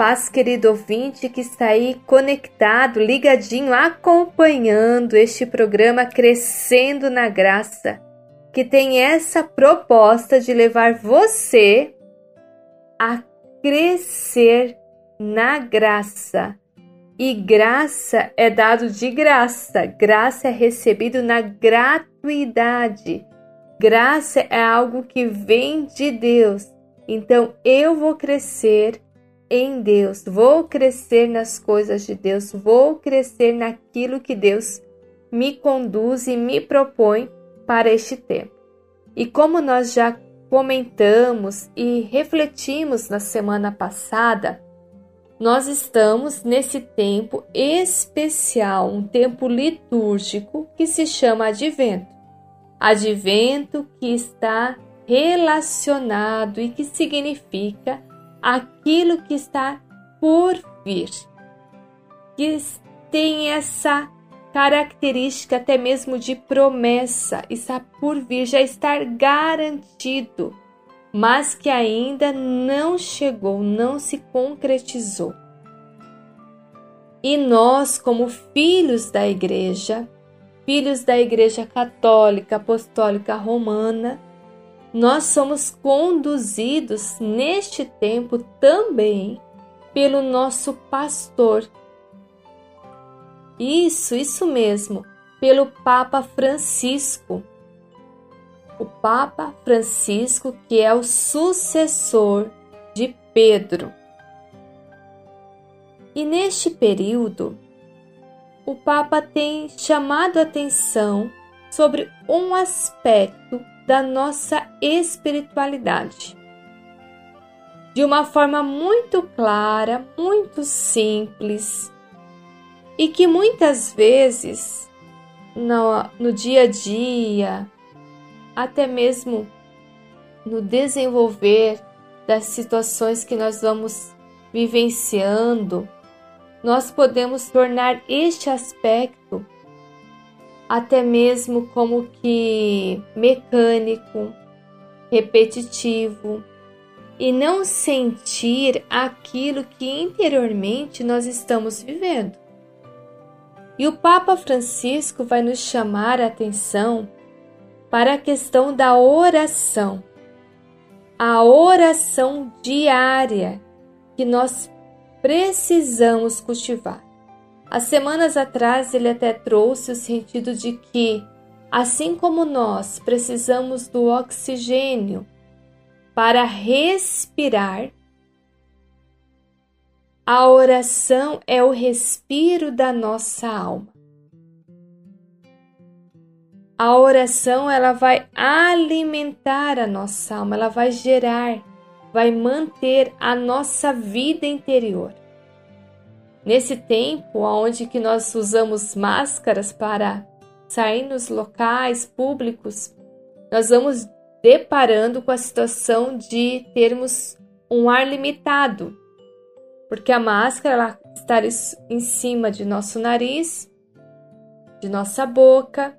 paz, querido ouvinte que está aí conectado, ligadinho, acompanhando este programa Crescendo na Graça, que tem essa proposta de levar você a crescer na graça. E graça é dado de graça, graça é recebido na gratuidade. Graça é algo que vem de Deus. Então eu vou crescer em Deus, vou crescer nas coisas de Deus, vou crescer naquilo que Deus me conduz e me propõe para este tempo. E como nós já comentamos e refletimos na semana passada, nós estamos nesse tempo especial, um tempo litúrgico que se chama Advento. Advento que está relacionado e que significa aquilo que está por vir, que tem essa característica até mesmo de promessa, está por vir, já está garantido, mas que ainda não chegou, não se concretizou. E nós, como filhos da Igreja, filhos da Igreja Católica Apostólica Romana, nós somos conduzidos neste tempo também pelo nosso pastor. Isso, isso mesmo, pelo Papa Francisco. O Papa Francisco, que é o sucessor de Pedro. E neste período, o Papa tem chamado a atenção sobre um aspecto da nossa espiritualidade. De uma forma muito clara, muito simples e que muitas vezes no, no dia a dia, até mesmo no desenvolver das situações que nós vamos vivenciando, nós podemos tornar este aspecto até mesmo como que mecânico, repetitivo e não sentir aquilo que interiormente nós estamos vivendo. E o Papa Francisco vai nos chamar a atenção para a questão da oração. A oração diária que nós precisamos cultivar. Há semanas atrás ele até trouxe o sentido de que, assim como nós precisamos do oxigênio para respirar, a oração é o respiro da nossa alma. A oração ela vai alimentar a nossa alma, ela vai gerar, vai manter a nossa vida interior. Nesse tempo onde que nós usamos máscaras para sair nos locais públicos, nós vamos deparando com a situação de termos um ar limitado, porque a máscara ela está em cima de nosso nariz, de nossa boca.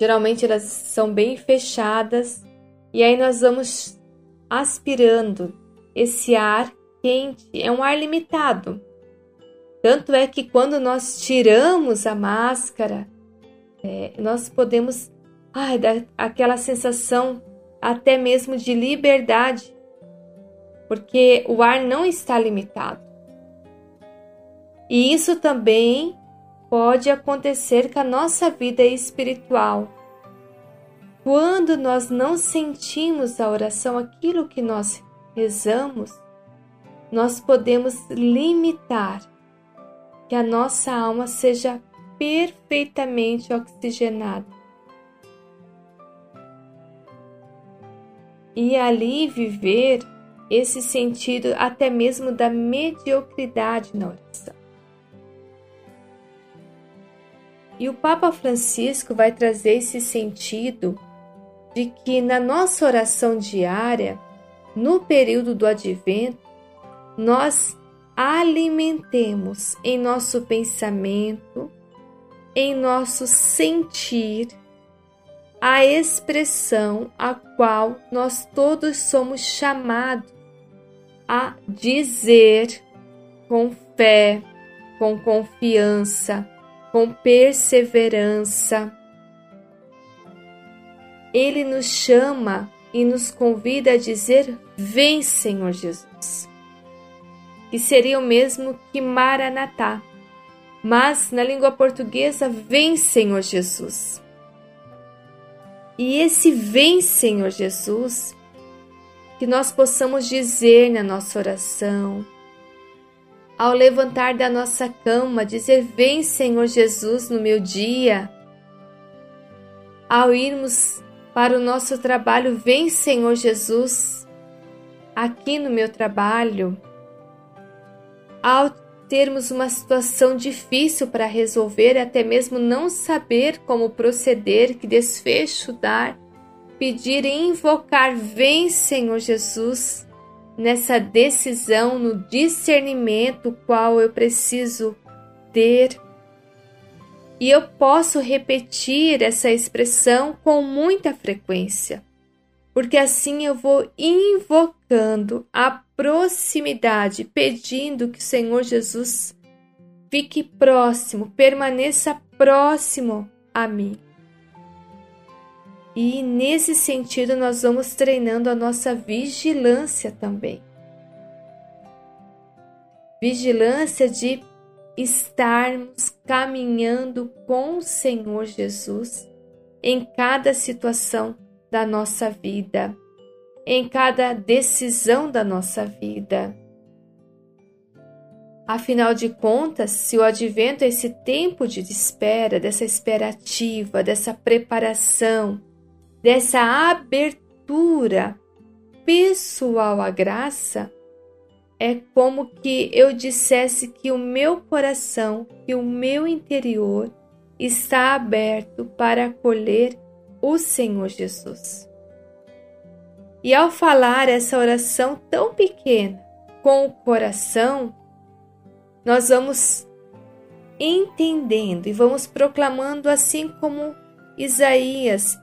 Geralmente elas são bem fechadas e aí nós vamos aspirando esse ar quente, é um ar limitado. Tanto é que quando nós tiramos a máscara, é, nós podemos ai, dar aquela sensação até mesmo de liberdade, porque o ar não está limitado. E isso também pode acontecer com a nossa vida espiritual. Quando nós não sentimos a oração, aquilo que nós rezamos, nós podemos limitar que a nossa alma seja perfeitamente oxigenada. E ali viver esse sentido até mesmo da mediocridade na oração. E o Papa Francisco vai trazer esse sentido de que na nossa oração diária, no período do advento, nós alimentemos em nosso pensamento, em nosso sentir, a expressão a qual nós todos somos chamados a dizer com fé, com confiança, com perseverança. Ele nos chama e nos convida a dizer: Vem, Senhor Jesus. Que seria o mesmo que Maranatá, mas na língua portuguesa, Vem, Senhor Jesus. E esse Vem, Senhor Jesus, que nós possamos dizer na nossa oração, ao levantar da nossa cama, dizer: Vem, Senhor Jesus, no meu dia. Ao irmos para o nosso trabalho, vem, Senhor Jesus, aqui no meu trabalho. Ao termos uma situação difícil para resolver, até mesmo não saber como proceder, que desfecho dar, pedir e invocar, vem, Senhor Jesus, nessa decisão, no discernimento qual eu preciso ter. E eu posso repetir essa expressão com muita frequência, porque assim eu vou invocando a proximidade, pedindo que o Senhor Jesus fique próximo, permaneça próximo a mim. E nesse sentido, nós vamos treinando a nossa vigilância também. Vigilância de estarmos caminhando com o Senhor Jesus em cada situação da nossa vida, em cada decisão da nossa vida. Afinal de contas, se o advento é esse tempo de espera, dessa esperativa, dessa preparação, dessa abertura pessoal à graça, é como que eu dissesse que o meu coração, que o meu interior está aberto para acolher o Senhor Jesus. E ao falar essa oração tão pequena com o coração, nós vamos entendendo e vamos proclamando assim como Isaías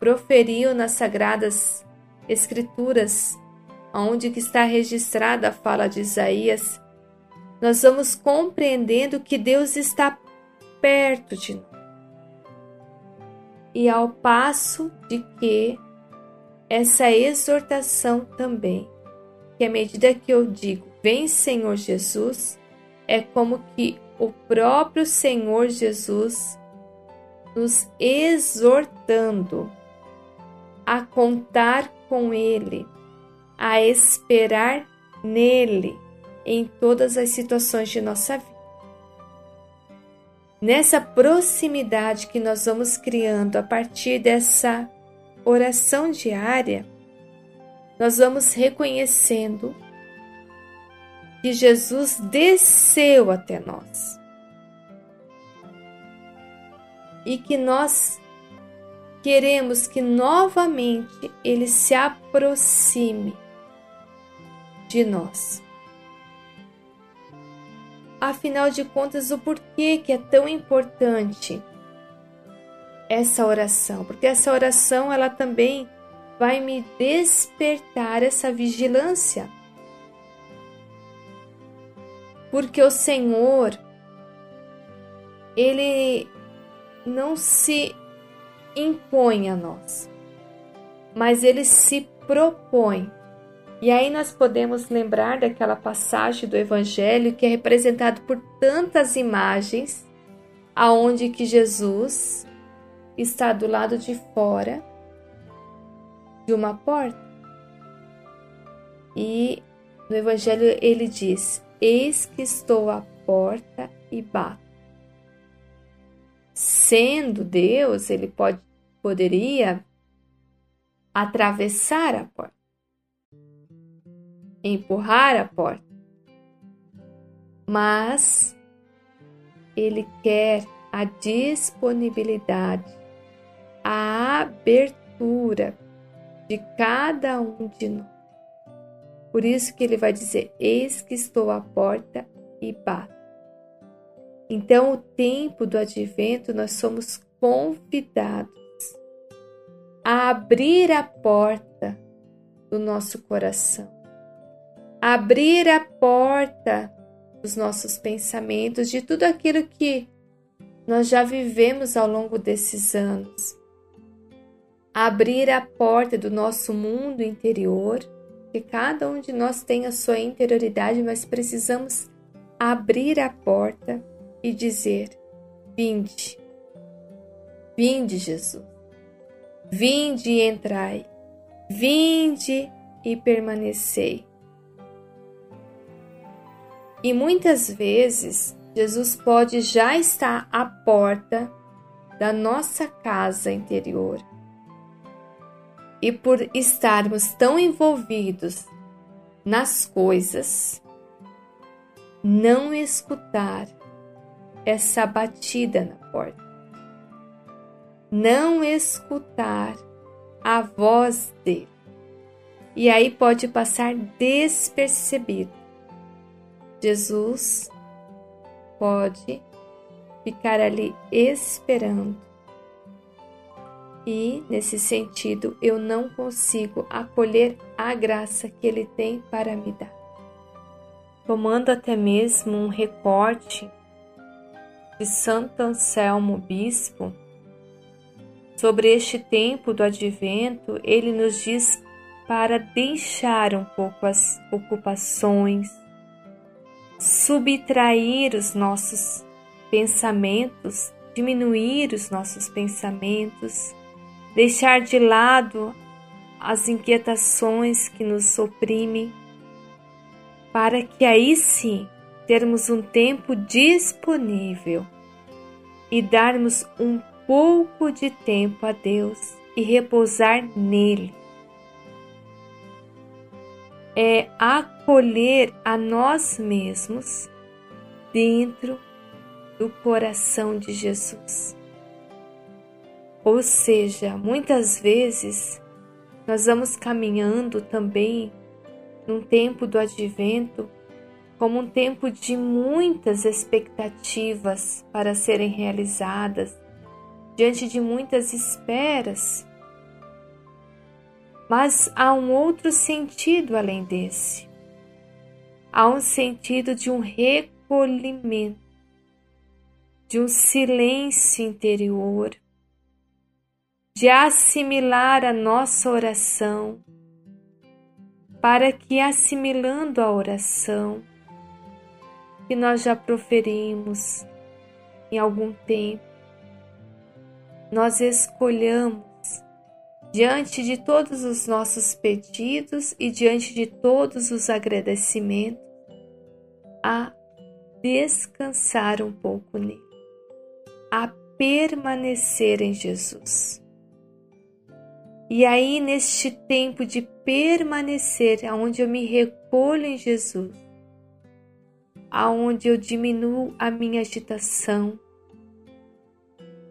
proferiu nas sagradas escrituras onde que está registrada a fala de Isaías, nós vamos compreendendo que Deus está perto de nós. E ao passo de que essa exortação também, que à medida que eu digo, vem Senhor Jesus, é como que o próprio Senhor Jesus nos exortando a contar com Ele, a esperar nele em todas as situações de nossa vida. Nessa proximidade que nós vamos criando a partir dessa oração diária, nós vamos reconhecendo que Jesus desceu até nós e que nós queremos que novamente ele se aproxime de nós. Afinal de contas, o porquê que é tão importante essa oração? Porque essa oração ela também vai me despertar essa vigilância. Porque o Senhor ele não se impõe a nós, mas ele se propõe e aí nós podemos lembrar daquela passagem do evangelho que é representado por tantas imagens, aonde que Jesus está do lado de fora de uma porta. E no evangelho ele diz: Eis que estou à porta e bato. Sendo Deus, ele pode poderia atravessar a porta empurrar a porta. Mas ele quer a disponibilidade, a abertura de cada um de nós. Por isso que ele vai dizer: Eis que estou à porta e bato. Então, o tempo do advento, nós somos convidados a abrir a porta do nosso coração abrir a porta dos nossos pensamentos, de tudo aquilo que nós já vivemos ao longo desses anos. Abrir a porta do nosso mundo interior, que cada um de nós tem a sua interioridade, mas precisamos abrir a porta e dizer: Vinde, vinde, Jesus, vinde e entrai, vinde e permanecei. E muitas vezes Jesus pode já estar à porta da nossa casa interior. E por estarmos tão envolvidos nas coisas, não escutar essa batida na porta. Não escutar a voz dele. E aí pode passar despercebido. Jesus pode ficar ali esperando. E, nesse sentido, eu não consigo acolher a graça que Ele tem para me dar. Tomando até mesmo um recorte de Santo Anselmo Bispo, sobre este tempo do advento, ele nos diz para deixar um pouco as ocupações, subtrair os nossos pensamentos, diminuir os nossos pensamentos, deixar de lado as inquietações que nos oprimem, para que aí sim termos um tempo disponível e darmos um pouco de tempo a Deus e repousar nele é acolher a nós mesmos dentro do coração de Jesus. Ou seja, muitas vezes nós vamos caminhando também num tempo do advento como um tempo de muitas expectativas para serem realizadas, diante de muitas esperas mas há um outro sentido além desse. Há um sentido de um recolhimento, de um silêncio interior, de assimilar a nossa oração, para que assimilando a oração que nós já proferimos em algum tempo, nós escolhamos diante de todos os nossos pedidos e diante de todos os agradecimentos, a descansar um pouco nele, a permanecer em Jesus. E aí, neste tempo de permanecer, aonde eu me recolho em Jesus, aonde eu diminuo a minha agitação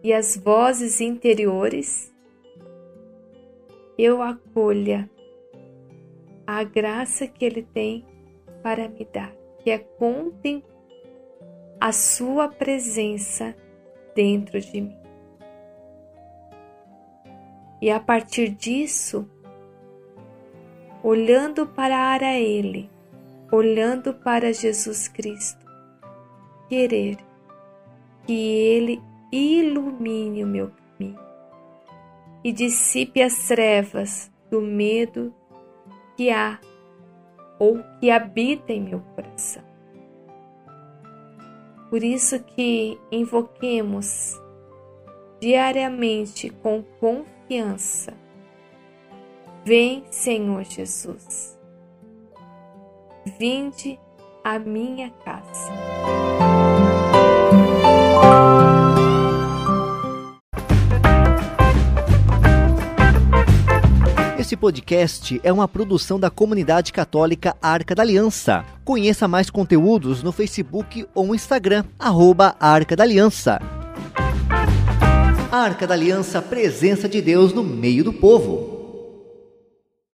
e as vozes interiores, eu acolha a graça que Ele tem para me dar, que é contemplar a Sua presença dentro de mim. E a partir disso, olhando para Ele, olhando para Jesus Cristo, querer que Ele ilumine o meu e dissipe as trevas do medo que há ou que habita em meu coração. Por isso que invoquemos diariamente com confiança. Vem, Senhor Jesus. Vinde à minha casa. Esse podcast é uma produção da comunidade católica Arca da Aliança. Conheça mais conteúdos no Facebook ou Instagram, arroba Arca da Aliança. Arca da Aliança, presença de Deus no meio do povo.